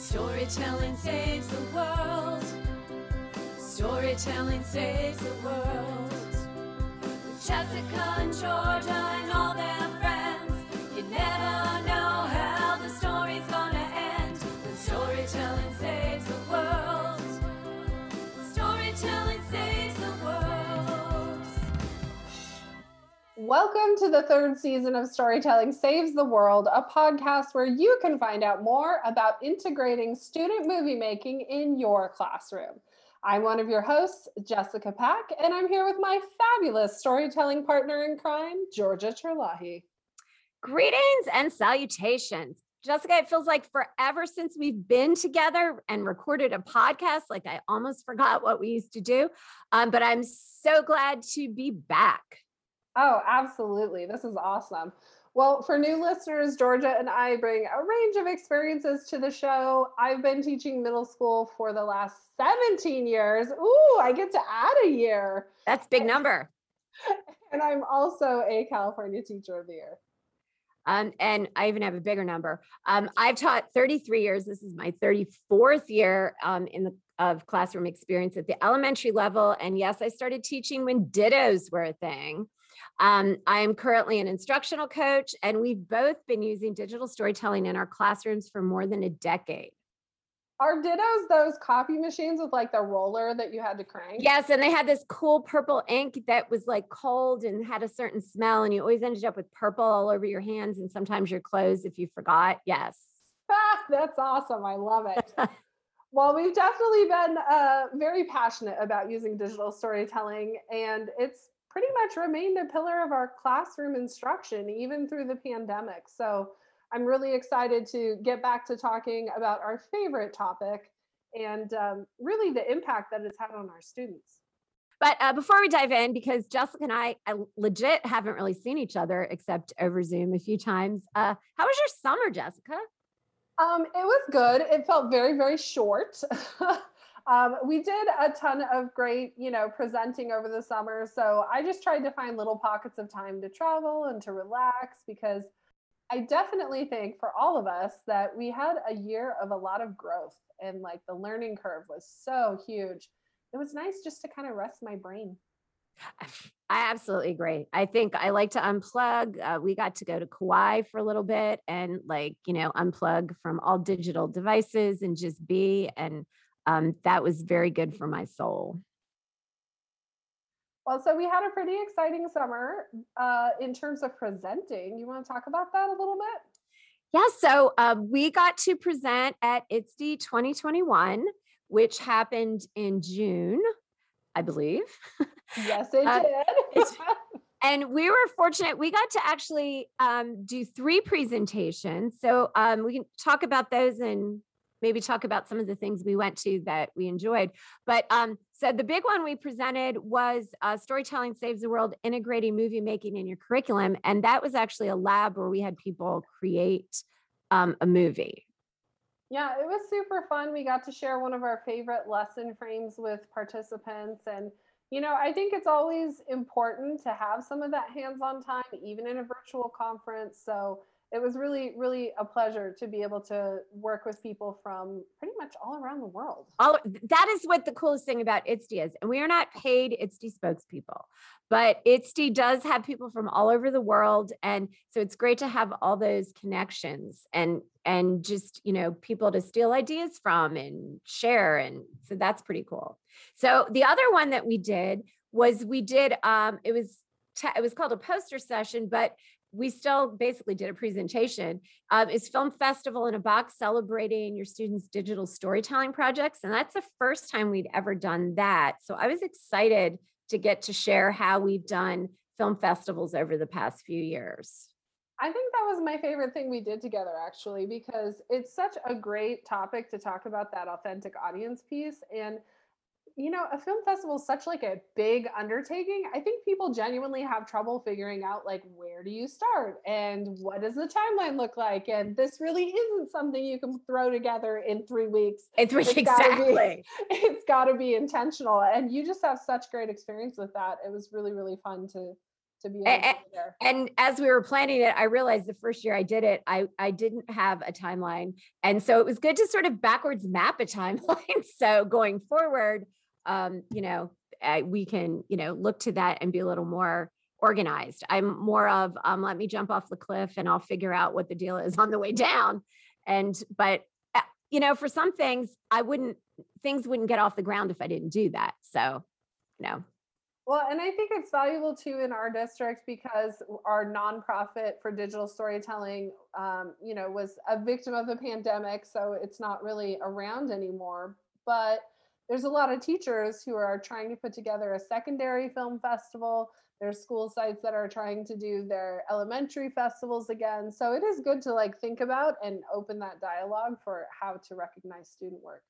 Storytelling saves the world. Storytelling saves the world. With Jessica and Georgia Welcome to the third season of Storytelling Saves the World, a podcast where you can find out more about integrating student movie making in your classroom. I'm one of your hosts, Jessica Pack, and I'm here with my fabulous storytelling partner in crime, Georgia Terlahi. Greetings and salutations. Jessica, it feels like forever since we've been together and recorded a podcast. Like I almost forgot what we used to do. Um, but I'm so glad to be back. Oh, absolutely. This is awesome. Well, for new listeners, Georgia and I bring a range of experiences to the show. I've been teaching middle school for the last 17 years. Ooh, I get to add a year. That's big number. And I'm also a California Teacher of the Year. Um, and I even have a bigger number. Um, I've taught 33 years. This is my 34th year um, in the of classroom experience at the elementary level. And yes, I started teaching when dittos were a thing. Um, I am currently an instructional coach, and we've both been using digital storytelling in our classrooms for more than a decade. Are dittos those copy machines with like the roller that you had to crank? Yes, and they had this cool purple ink that was like cold and had a certain smell, and you always ended up with purple all over your hands and sometimes your clothes if you forgot. Yes. That's awesome. I love it. well, we've definitely been uh, very passionate about using digital storytelling, and it's pretty much remained a pillar of our classroom instruction, even through the pandemic. So I'm really excited to get back to talking about our favorite topic and um, really the impact that it's had on our students. But uh, before we dive in, because Jessica and I, I legit haven't really seen each other except over Zoom a few times. Uh, how was your summer, Jessica? Um, it was good. It felt very, very short. um, we did a ton of great, you know, presenting over the summer. So I just tried to find little pockets of time to travel and to relax because I definitely think for all of us that we had a year of a lot of growth and like the learning curve was so huge. It was nice just to kind of rest my brain. I absolutely agree. I think I like to unplug. Uh, we got to go to Kauai for a little bit and like, you know, unplug from all digital devices and just be. And um, that was very good for my soul. Well, so we had a pretty exciting summer uh, in terms of presenting. You want to talk about that a little bit? Yeah, so uh, we got to present at ISTE 2021, which happened in June, I believe. Yes, it Uh, did. and we were fortunate we got to actually um, do three presentations so um, we can talk about those and maybe talk about some of the things we went to that we enjoyed but um, so the big one we presented was uh, storytelling saves the world integrating movie making in your curriculum and that was actually a lab where we had people create um, a movie Yeah, it was super fun. We got to share one of our favorite lesson frames with participants. And, you know, I think it's always important to have some of that hands on time, even in a virtual conference. So it was really, really a pleasure to be able to work with people from pretty much all around the world. all that is what the coolest thing about ISTE is. And we are not paid ISTE spokespeople, but ISTE does have people from all over the world. And so it's great to have all those connections and and just you know people to steal ideas from and share. And so that's pretty cool. So the other one that we did was we did um it was it was called a poster session, but we still basically did a presentation. Um, it's Film Festival in a Box celebrating your students' digital storytelling projects. And that's the first time we'd ever done that. So I was excited to get to share how we've done film festivals over the past few years. I think that was my favorite thing we did together, actually, because it's such a great topic to talk about that authentic audience piece. And you know, a film festival is such like a big undertaking. I think people genuinely have trouble figuring out like where do you start and what does the timeline look like? And this really isn't something you can throw together in three weeks. It's It's gotta be- exactly. It's got to be intentional. And you just have such great experience with that. It was really, really fun to to be A- able to a- be there. And as we were planning it, I realized the first year I did it, I I didn't have a timeline, and so it was good to sort of backwards map a timeline. so going forward, um, you know, I, we can you know look to that and be a little more organized. I'm more of um, let me jump off the cliff and I'll figure out what the deal is on the way down. And but uh, you know, for some things, I wouldn't things wouldn't get off the ground if I didn't do that. So, you know, Well, and I think it's valuable too in our district because our nonprofit for digital storytelling, um, you know, was a victim of the pandemic, so it's not really around anymore. But there's a lot of teachers who are trying to put together a secondary film festival. There's school sites that are trying to do their elementary festivals again. So it is good to like think about and open that dialogue for how to recognize student work.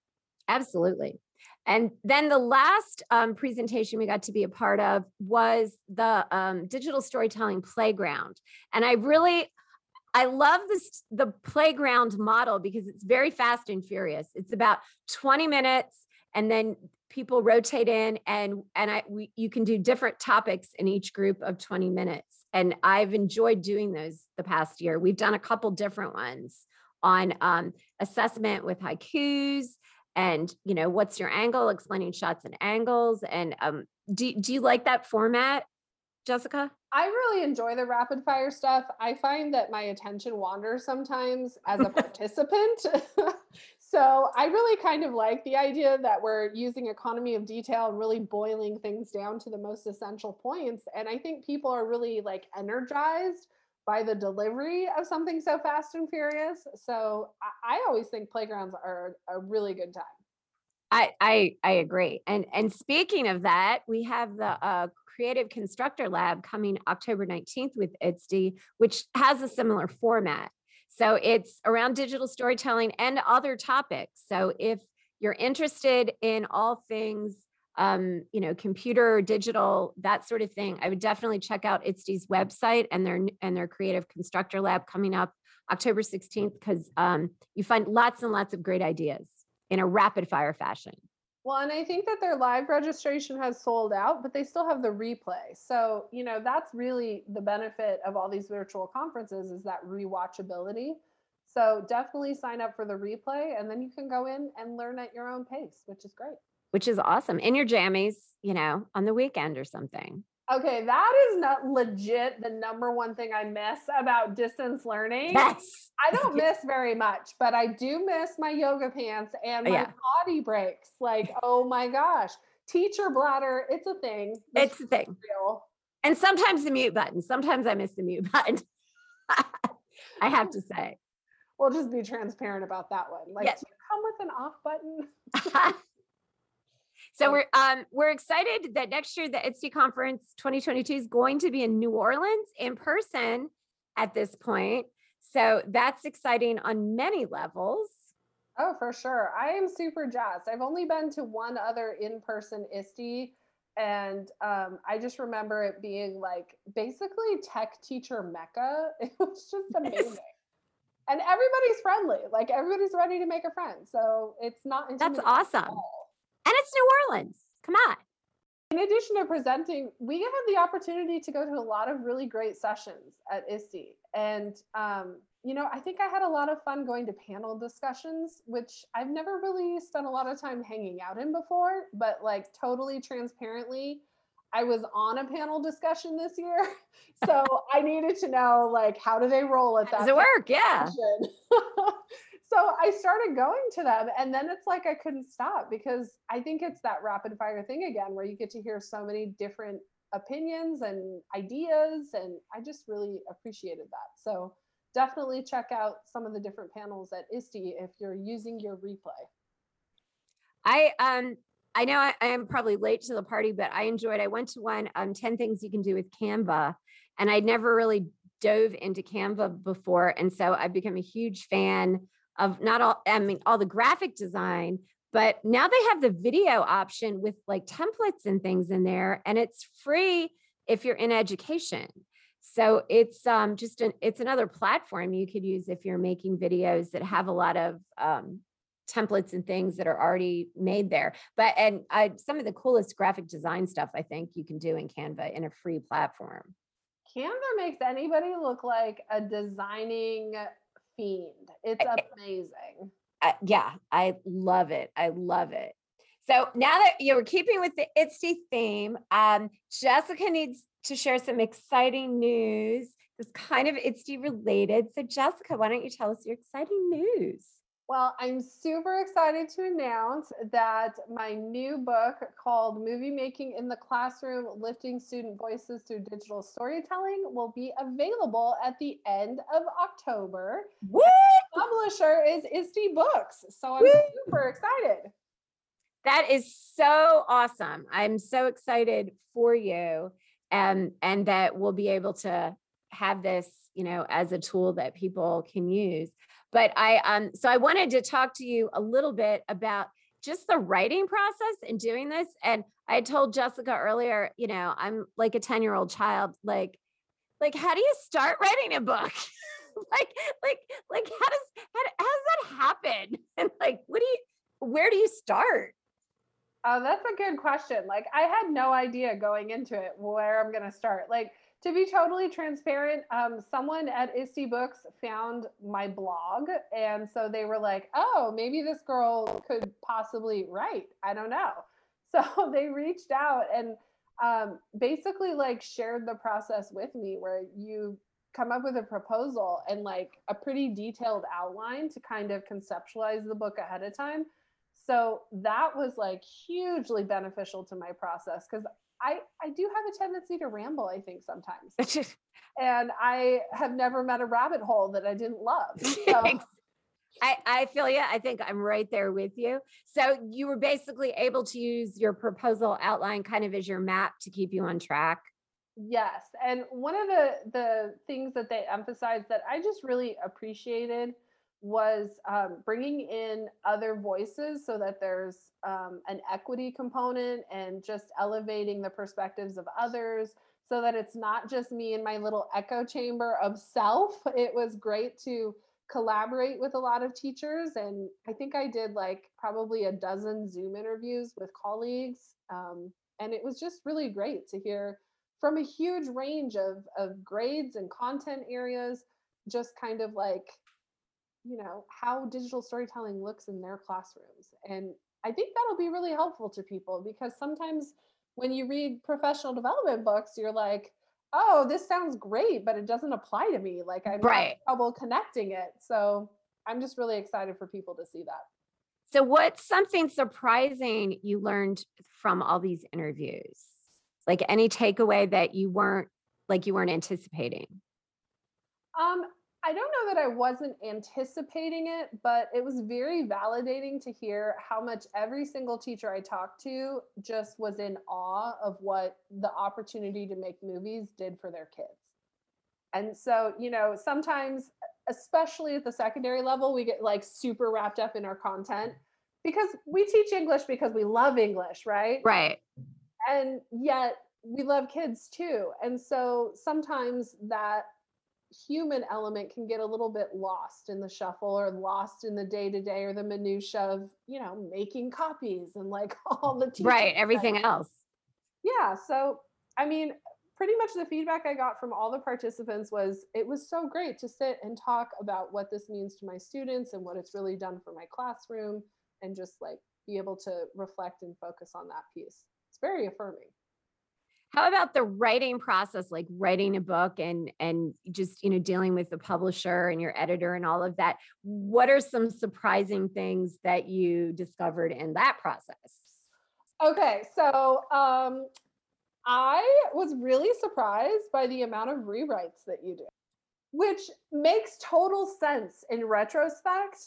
Absolutely. And then the last um, presentation we got to be a part of was the um, digital storytelling playground. And I really, I love this the playground model because it's very fast and furious. It's about 20 minutes and then people rotate in and and I we, you can do different topics in each group of 20 minutes. And I've enjoyed doing those the past year. We've done a couple different ones on um, assessment with haikus and you know what's your angle explaining shots and angles and um do, do you like that format jessica I really enjoy the rapid fire stuff. I find that my attention wanders sometimes as a participant. so I really kind of like the idea that we're using economy of detail and really boiling things down to the most essential points. And I think people are really like energized by the delivery of something so fast and furious. So I, always think playgrounds are a really good time. i i i agree and and speaking of that we have the uh creative constructor lab coming october 19th with ISTE which has a similar format so it's around digital storytelling and other topics so if you're interested in all things um, you know, computer, digital, that sort of thing, I would definitely check out ISTE's website and their and their creative constructor lab coming up October 16th because um, you find lots and lots of great ideas in a rapid fire fashion. Well, and I think that their live registration has sold out, but they still have the replay. So, you know, that's really the benefit of all these virtual conferences is that rewatchability. So, definitely sign up for the replay and then you can go in and learn at your own pace, which is great. Which is awesome in your jammies, you know, on the weekend or something. Okay, that is not legit the number one thing I miss about distance learning. Yes. I don't miss very much, but I do miss my yoga pants and my Yeah. potty breaks. Like, oh my gosh, teacher bladder, it's a thing. This It's a thing. real. And sometimes the mute button. Sometimes I miss the mute button. I have to say. We'll just be transparent about that one. Like, Yes. do you come with an off button? so we're um we're excited that next year the ISTE conference 2022 is going to be in New Orleans in person at this point. So that's exciting on many levels. Oh, for sure. I am super jazzed. I've only been to one other in-person ISTE, and um, I just remember it being like basically tech teacher mecca. It was just amazing. And everybody's friendly. Like everybody's ready to make a friend. So it's not That's awesome. And it's New Orleans. Come on. In addition to presenting, we have the opportunity to go to a lot of really great sessions at ISTE. And, um, you know, I think I had a lot of fun going to panel discussions, which I've never really spent a lot of time hanging out in before, but like totally transparently, I was on a panel discussion this year. So I needed to know, like, how do they roll at that does it work? Yeah. I started going to them, and then it's like I couldn't stop because I think it's that rapid fire thing again, where you get to hear so many different opinions and ideas, and I just really appreciated that. So definitely check out some of the different panels at ISTE if you're using your replay. I um I know I, I am probably late to the party, but I enjoyed. I went to one um 10 things you can do with Canva, and I'd never really dove into Canva before. And so I've become a huge fan of not all, I mean, all the graphic design, but now they have the video option with like templates and things in there, and it's free if you're in education. So it's um, just an it's another platform you could use if you're making videos that have a lot of um, templates and things that are already made there. But and I, some of the coolest graphic design stuff I think you can do in Canva in a free platform. Canva makes anybody look like a designing fiend. It's amazing. Uh, yeah, I love it. I love it. So now that you're keeping with the ISTE theme, um, Jessica needs to share some exciting news. It's kind of ISTE related. So Jessica, why don't you tell us your exciting news? Well, I'm super excited to announce that my new book called Movie Making in the Classroom Lifting Student Voices Through Digital Storytelling will be available at the end of October. What? Publisher is ISTE Books. So I'm Woo! super excited. That is so awesome. I'm so excited for you and and that we'll be able to have this, you know, as a tool that people can use. But I um so I wanted to talk to you a little bit about just the writing process and doing this and I told Jessica earlier, you know, I'm like a 10-year-old child like like how do you start writing a book? like like like how does how, how does that happen? And like what do you where do you start? Oh, that's a good question. Like, I had no idea going into it where I'm going to start. Like, to be totally transparent, um, someone at ISTE Books found my blog. And so they were like, oh, maybe this girl could possibly write. I don't know. So they reached out and um, basically like shared the process with me where you come up with a proposal and like a pretty detailed outline to kind of conceptualize the book ahead of time so that was like hugely beneficial to my process because I, I do have a tendency to ramble, I think, sometimes. And I have never met a rabbit hole that I didn't love. So, I, I feel you. I think I'm right there with you. So you were basically able to use your proposal outline kind of as your map to keep you on track. yes. And one of the, the things that they emphasized that I just really appreciated was um, bringing in other voices so that there's um, an equity component and just elevating the perspectives of others so that it's not just me in my little echo chamber of self. It was great to collaborate with a lot of teachers. And I think I did like probably a dozen Zoom interviews with colleagues. Um, and it was just really great to hear from a huge range of, of grades and content areas, just kind of like you know how digital storytelling looks in their classrooms and i think that'll be really helpful to people because sometimes when you read professional development books you're like oh this sounds great but it doesn't apply to me like i'm Right. having trouble connecting it so i'm just really excited for people to see that So what's something surprising you learned from all these interviews? Like any takeaway that you weren't like you weren't anticipating? Um, I don't know that I wasn't anticipating it, but it was very validating to hear how much every single teacher I talked to just was in awe of what the opportunity to make movies did for their kids. And so, you know, sometimes, especially at the secondary level, we get like super wrapped up in our content because we teach English because we love English, right? Right. and yet we love kids too and so sometimes that human element can get a little bit lost in the shuffle or lost in the day to day or the minutia of you know making copies and like all the Right. stuff. Everything else. yeah so i mean pretty much the feedback i got from all the participants was it was so great to sit and talk about what this means to my students and what it's really done for my classroom and just like be able to reflect and focus on that piece it's very affirming How about the writing process, like writing a book and and just you know dealing with the publisher and your editor and all of that? What are some surprising things that you discovered in that process? Okay, so um, I was really surprised by the amount of rewrites that you do, which makes total sense in retrospect.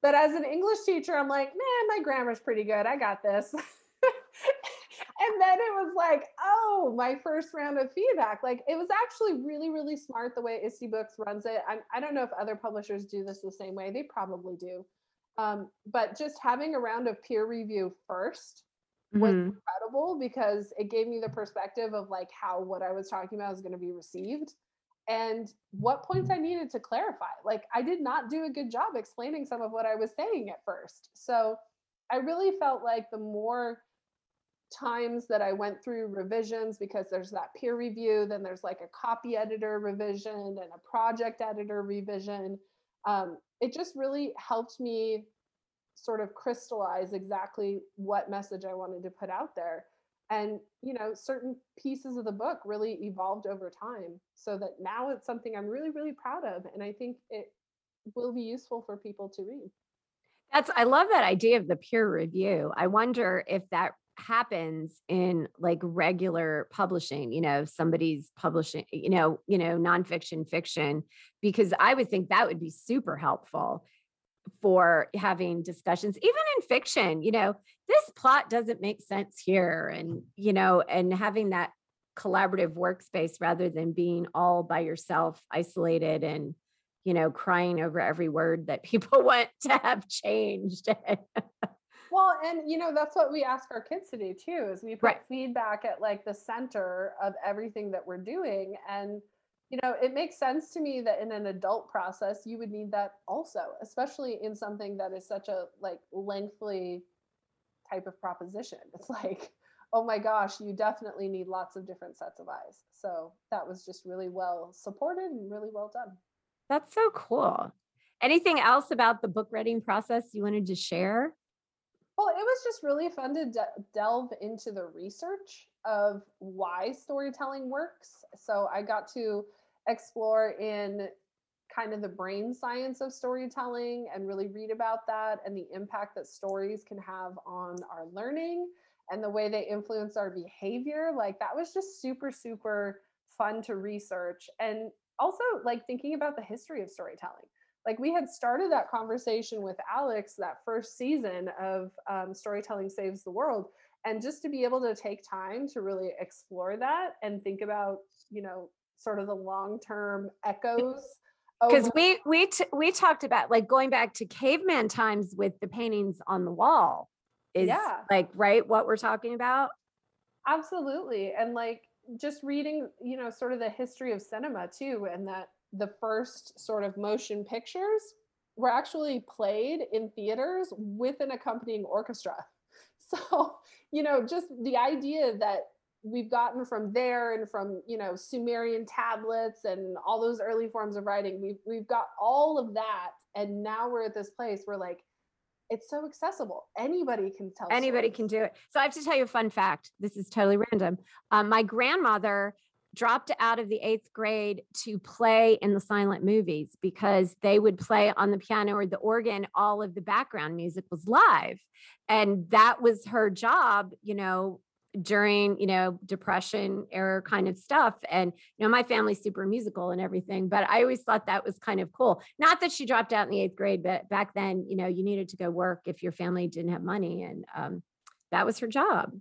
But as an English teacher, I'm like, man, my grammar's pretty good. I got this. and then it was like, oh, my first round of feedback. Like it was actually really, really smart the way ISTE Books runs it. I'm, I don't know if other publishers do this the same way. They probably do. Um, but just having a round of peer review first was Mhm. incredible because it gave me the perspective of like how what I was talking about is going to be received and what points I needed to clarify. Like I did not do a good job explaining some of what I was saying at first. So I really felt like the more times that I went through revisions because there's that peer review, then there's like a copy editor revision and a project editor revision. Um, it just really helped me sort of crystallize exactly what message I wanted to put out there. And, you know, certain pieces of the book really evolved over time so that now it's something I'm really, really proud of. And I think it will be useful for people to read. That's I love that idea of the peer review. I wonder if that happens in like regular publishing you know somebody's publishing you know you know nonfiction fiction because i would think that would be super helpful for having discussions even in fiction you know this plot doesn't make sense here and you know and having that collaborative workspace rather than being all by yourself isolated and you know crying over every word that people want to have changed Well, and you know, that's what we ask our kids to do too, is we put Right. feedback at like the center of everything that we're doing. And, you know, it makes sense to me that in an adult process, you would need that also, especially in something that is such a like lengthy type of proposition. It's like, oh my gosh, you definitely need lots of different sets of eyes. So that was just really well supported and really well done. That's so cool. Anything else about the book writing process you wanted to share? Well, it was just really fun to de- delve into the research of why storytelling works. So I got to explore in kind of the brain science of storytelling and really read about that and the impact that stories can have on our learning and the way they influence our behavior. Like that was just super, super fun to research. And also, like thinking about the history of storytelling like we had started that conversation with alex that first season of um, storytelling saves the world and just to be able to take time to really explore that and think about you know sort of the long term echoes Because we we t- we talked about like going back to caveman times with the paintings on the wall is Yeah. like right what we're talking about. absolutely and like just reading you know sort of the history of cinema too and that the first sort of motion pictures were actually played in theaters with an accompanying orchestra so you know just the idea that we've gotten from there and from you know sumerian tablets and all those early forms of writing we've we've got all of that and now we're at this place where like it's so accessible anybody can tell Anybody stories. can do it. So I have to tell you a fun fact. This is totally random. Um, my grandmother dropped out of the eighth grade to play in the silent movies because they would play on the piano or the organ. All of the background music was live. And that was her job, you know, during, you know, depression era kind of stuff. And, you know, my family's super musical and everything, but I always thought that was kind of cool. Not that she dropped out in the eighth grade, but back then, you know, you needed to go work if your family didn't have money. And um, that was her job.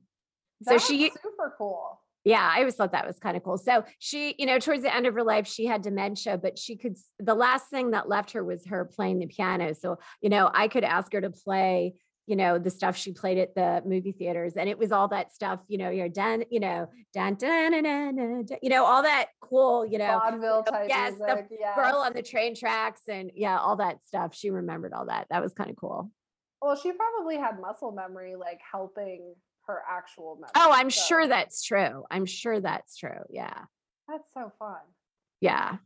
So she super cool yeah, I always thought that was kind of cool. So she, you know, towards the end of her life, she had dementia, but she could, the last thing that left her was her playing the piano. So, you know, I could ask her to play, you know, the stuff she played at the movie theaters. And it was all that stuff, you know, you're done, you know, dun, dun, dun, dun, dun, dun, you know, all that cool, you know, vaudeville type yes, the music yeah girl on the train tracks and yeah, all that stuff. She remembered all that. That was kind of cool. well she probably had muscle memory like helping her actual memory Oh, I'm so sure that's true. I'm sure that's true. Yeah. that's so fun Yeah.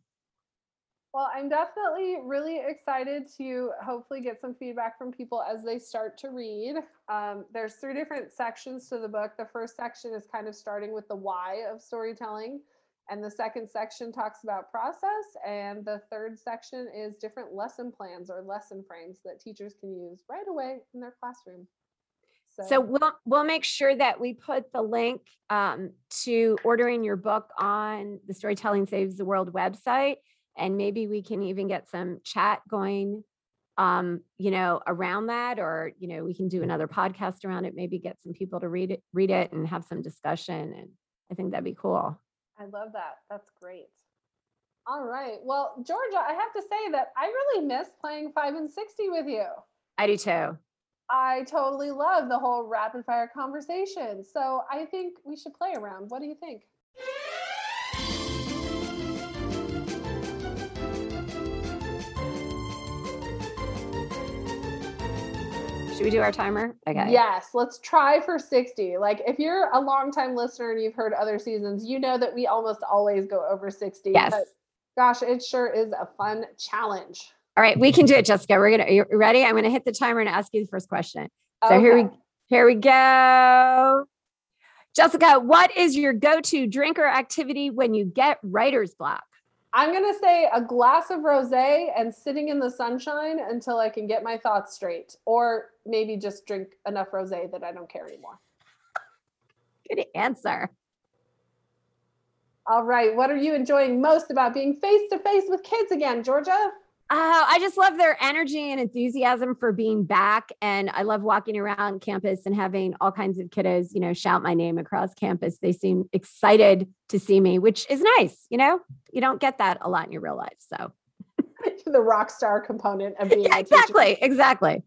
Well, I'm definitely really excited to hopefully get some feedback from people as they start to read. Um, there's three different sections to the book. The first section is kind of starting with the why of storytelling, and the second section talks about process, and the third section is different lesson plans or lesson frames that teachers can use right away in their classroom. So we'll we'll make sure that we put the link um, to ordering your book on the Storytelling Saves the World website, and maybe we can even get some chat going, um, you know, around that, or you know, we can do another podcast around it. Maybe get some people to read it, read it, and have some discussion. And I think that'd be cool. I love that. That's great. All right. Well, Georgia, I have to say that I really miss playing five and sixty with you. I do too. I totally love the whole rapid fire conversation. So I think we should play around. What do you think? Should we do our timer? Okay. Yes, let's try for 60. Like if you're a longtime listener and you've heard other seasons, you know that we almost always go over 60. Yes. But gosh, it sure is a fun challenge. All right, we can do it, Jessica. We're gonna. Are you ready? I'm gonna hit the timer and ask you the first question. So here we here we go. Jessica, what is your go-to drink or activity when you get writer's block? I'm going to say a glass of rosé and sitting in the sunshine until I can get my thoughts straight or maybe just drink enough rosé that I don't care anymore. Good answer. All right, what are you enjoying most about being face to face with kids again, Georgia? Oh, I just love their energy and enthusiasm for being back. And I love walking around campus and having all kinds of kiddos, you know, shout my name across campus. They seem excited to see me, which is nice. You know, you don't get that a lot in your real life. So, the rock star component of being yeah, exactly. Exactly.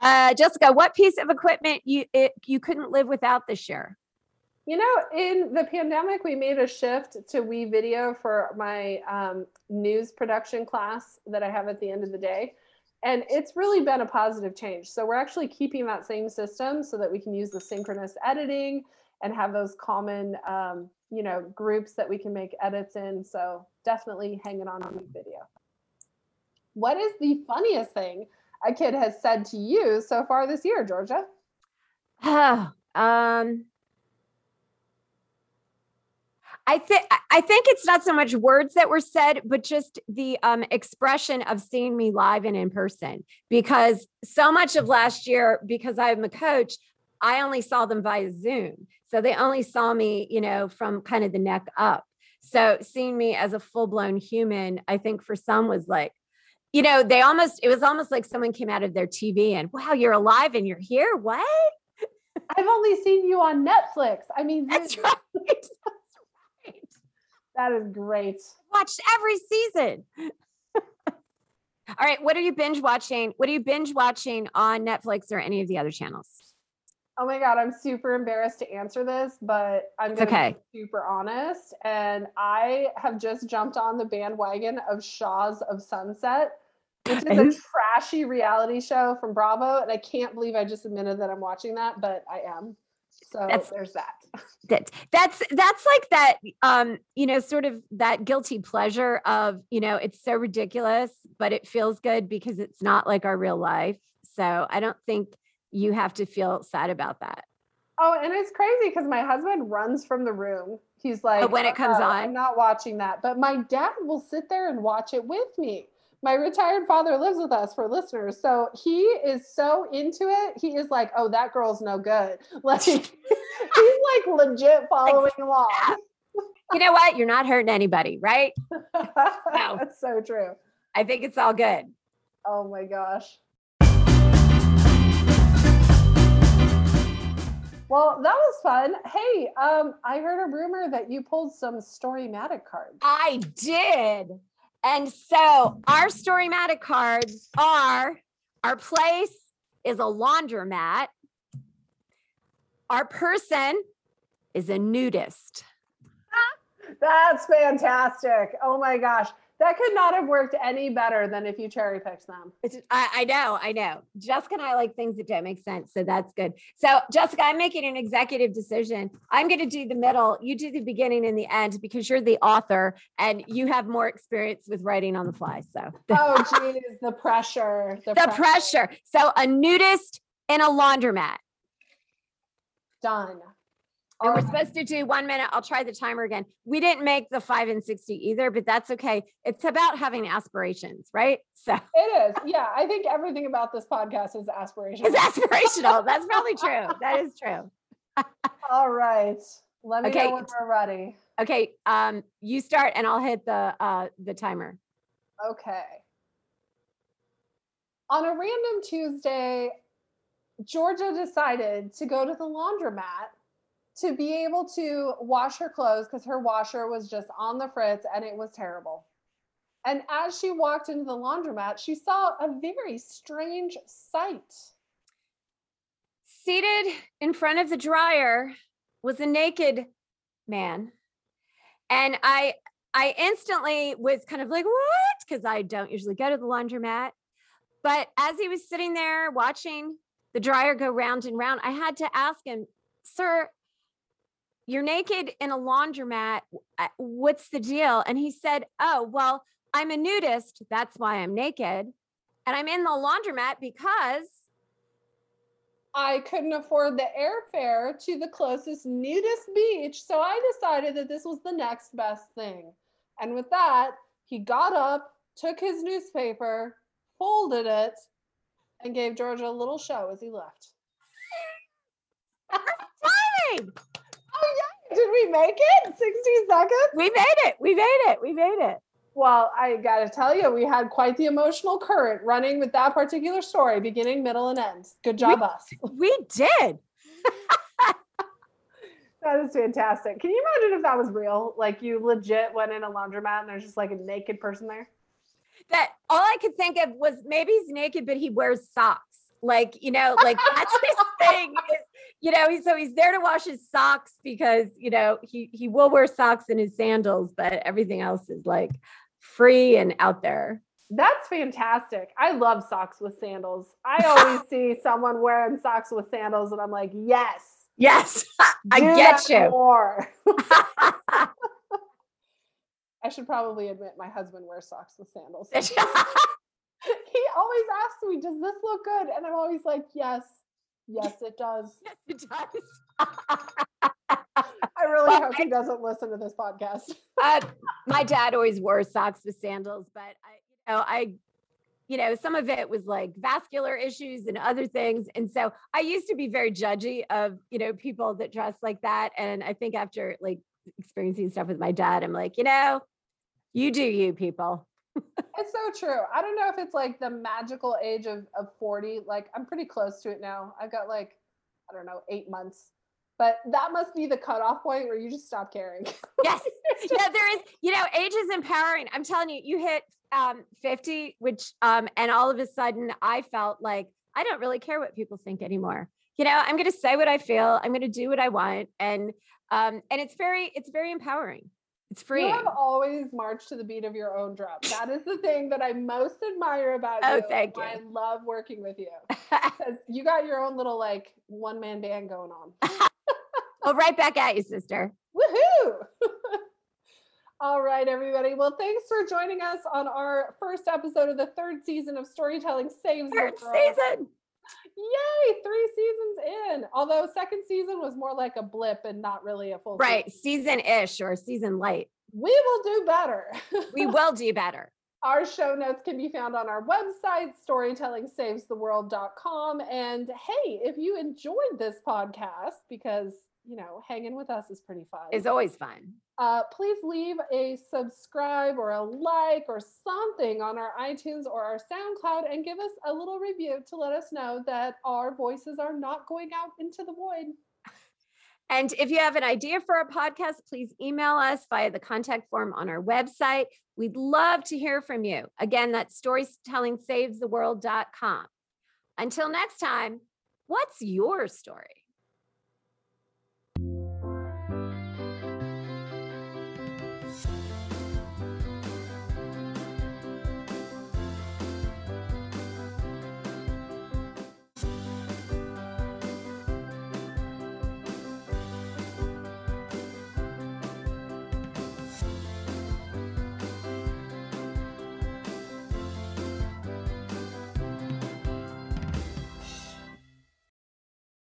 Uh, Jessica, what piece of equipment you it, you couldn't live without this year? You know, in the pandemic, we made a shift to WeVideo for my um, news production class that I have at the end of the day. And it's really been a positive change. So we're actually keeping that same system so that we can use the synchronous editing and have those common, um, you know, groups that we can make edits in. So definitely hanging on WeVideo. What is the funniest thing a kid has said to you so far this year, Georgia? um, I think I think it's not so much words that were said, but just the um, expression of seeing me live and in person. Because so much of last year, because I'm a coach, I only saw them via Zoom, so they only saw me, you know, from kind of the neck up. So seeing me as a full blown human, I think for some was like, you know, they almost it was almost like someone came out of their TV and wow, you're alive and you're here. What? I've only seen you on Netflix. I mean, That's. That's right. That is great. Watched every season. All right, what are you binge watching? What are you binge watching on Netflix or any of the other channels? Oh my God, I'm super embarrassed to answer this, but I'm going to okay. be super honest. And I have just jumped on the bandwagon of Shahs of Sunset, which is a trashy reality show from Bravo. And I can't believe I just admitted that I'm watching that, but I am. So That's- there's that. That that's that's like that um, you know, sort of that guilty pleasure of, you know, it's so ridiculous, but it feels good because it's not like our real life. So I don't think you have to feel sad about that. Oh, and it's crazy because my husband runs from the room. He's like, when it comes "Uh-uh, on?" I'm not watching that. But my dad will sit there and watch it with me. My retired father lives with us for listeners. So he is so into it. He is like, oh, that girl's no good. Like, he's like legit following along. You know what? You're not hurting anybody, right? No. That's so true. I think it's all good. Oh my gosh. Well, that was fun. Hey, um, I heard a rumor that you pulled some Storymatic cards. I did. And so our Storymatic cards are our place is a laundromat. Our person is a nudist. That's fantastic. Oh my gosh. That could not have worked any better than if you cherry picked them. I, I know, I know. Jessica and I like things that don't make sense. So that's good. So, Jessica, I'm making an executive decision. I'm going to do the middle. You do the beginning and the end because you're the author and you have more experience with writing on the fly. So, Oh, geez, the pressure. The, the pressure. So, a nudist in a laundromat. Done. And we're supposed to do one minute. I'll try the timer again. We didn't make the five and 60 either, but that's okay. It's about having aspirations, right? So It is. Yeah, I think everything about this podcast is aspirational. it's aspirational. That's probably true. That is true. All right. Let me Okay. know when we're ready. Okay. Um, you start and I'll hit the uh the timer. Okay. On a random Tuesday, Georgia decided to go to the laundromat to be able to wash her clothes because her washer was just on the fritz and it was terrible. And as she walked into the laundromat, she saw a very strange sight. Seated in front of the dryer was a naked man. And I I instantly was kind of like, what? Because I don't usually go to the laundromat. But as he was sitting there watching the dryer go round and round, I had to ask him, Sir, you're naked in a laundromat. What's the deal? And he said, Oh, well, I'm a nudist. That's why I'm naked. And I'm in the laundromat because I couldn't afford the airfare to the closest nudist beach, so I decided that this was the next best thing. And with that, he got up, took his newspaper, folded it, and gave Georgia a little show as he left. timing. Oh, yeah. Did we make it? 60 seconds? We made it. We made it. We made it. Well, I got to tell you, we had quite the emotional current running with that particular story, beginning, middle, and end. Good job, us. We did. That is fantastic. Can you imagine if that was real? Like you legit went in a laundromat and there's just like a naked person there? That all I could think of was maybe he's naked, but he wears socks. Like, you know, like that's his thing. You know, he's so he's there to wash his socks because, you know, he he will wear socks and his sandals, but everything else is like free and out there. That's fantastic. I love socks with sandals. I always see someone wearing socks with sandals and I'm like, yes. Yes, I get you. More. I should probably admit my husband wears socks with sandals. he always asks me, does this look good? And I'm always like, yes, yes, it does. yes, it does. I really Well, hope he doesn't listen to this podcast. uh, my dad always wore socks with sandals, but I, you know, I, you know, some of it was like vascular issues and other things. And so I used to be very judgy of, you know, people that dress like that. And I think after like experiencing stuff with my dad, I'm like, you know, you do you people. It's so true. I don't know if it's like the magical age of, of 40. Like I'm pretty close to it now. I've got like, I don't know, eight months. But that must be the cutoff point where you just stop caring. Yes. yeah, there is, you know, age is empowering. I'm telling you, you hit um 50, which um, and all of a sudden I felt like I don't really care what people think anymore. You know, I'm gonna say what I feel, I'm gonna do what I want. And um, and it's very, it's very empowering. It's free. You have always marched to the beat of your own drum. That is the thing that I most admire about Oh, you. thank you. I love working with you. you got your own little like one man band going on. well, right back at you, sister. Woohoo! All right, everybody. Well, thanks for joining us on our first episode of the third season of Storytelling Saves the Third season. Yay! Three seasons in. Although second season was more like a blip and not really a full Right. season. Season-ish or season light. We will do better. We will do better. Our show notes can be found on our website, storytellingsavestheworld.com. And hey, if you enjoyed this podcast, because you know, hanging with us is pretty fun. It's always fun. Uh, please leave a subscribe or a like or something on our iTunes or our SoundCloud and give us a little review to let us know that our voices are not going out into the void. And if you have an idea for a podcast, please email us via the contact form on our website. We'd love to hear from you. Again, that's storytellingsavestheworld.com. Until next time, what's your story?